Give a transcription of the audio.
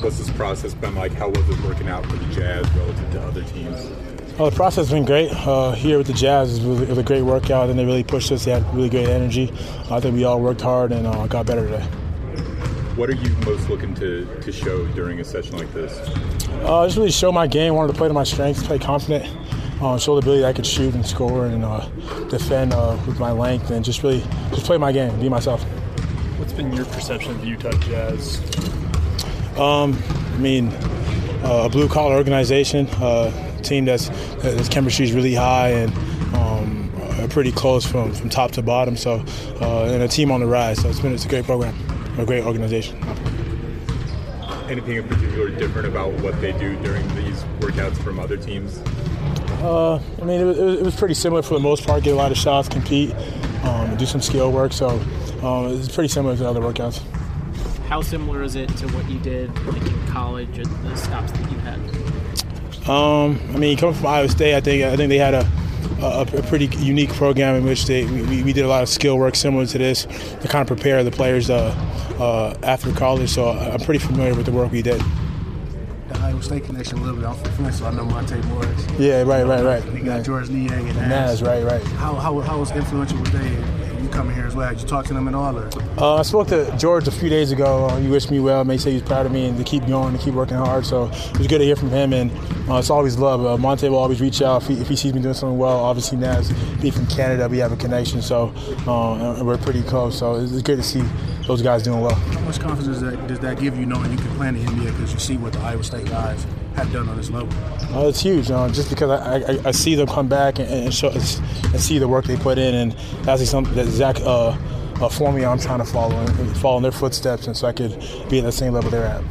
What's this process been like? How was it working out for the Jazz relative to other teams? Well, the process has been great. Uh, here with the Jazz, it was, it was, a great workout, and they really pushed us. They had really great energy. I think we all worked hard and uh, got better today. What are you most looking to, to show during a session like this? Uh, just really show my game. Wanted to play to my strengths, play confident, uh, show the ability I could shoot and score and uh, defend uh, with my length, and just really just play my game, be myself. What's been your perception of the Utah Jazz? Um, I mean, uh, a blue collar organization, uh, team that's that's chemistry is really high and. Um, pretty close from, from top to bottom, so and a team on the rise. So it's been it's a great program a great organization. Anything in particular different about what they do during these workouts from other teams? Uh, I mean, it was, it was, pretty similar for the most part. Get a lot of shots, compete, um, do some skill work. So um, it's pretty similar to other workouts. How similar is it to what you did like in college and the stops that you had? Um, I mean, coming from Iowa State, I think I think they had a a, a, pretty unique program in which they we, we, did a lot of skill work similar to this to kind of prepare the players uh, uh, after college. So I'm pretty familiar with the work we did. The Iowa State connection a little bit. I'm from Flint, so I know Monte Morris. Yeah, right, right, right. You got Georges Niang and Naz. Naz, right, right. How, how, how was influential were they you coming here as well? Did you talk to them at all? Or? Uh, I spoke to George a few days ago. Uh, he wished me well. May say he's proud of me and to keep going, and keep working hard. So it was good to hear from him. And uh, it's always love. Uh, Monte will always reach out if he, if he, sees me doing something well. Obviously, Naz being from Canada, we have a connection. So uh, and we're pretty close. So it's good to see those guys doing well. How much confidence does that, does that give you knowing you can play in the NBA because you see what the Iowa State guys have done on this level? Uh, it's huge, uh, just because I, I, I, see them come back and, and, show, and, see the work they put in, and that's something that Zach uh, uh, for me, I'm trying to follow follow in their footsteps, and so I could be at the same level they're at.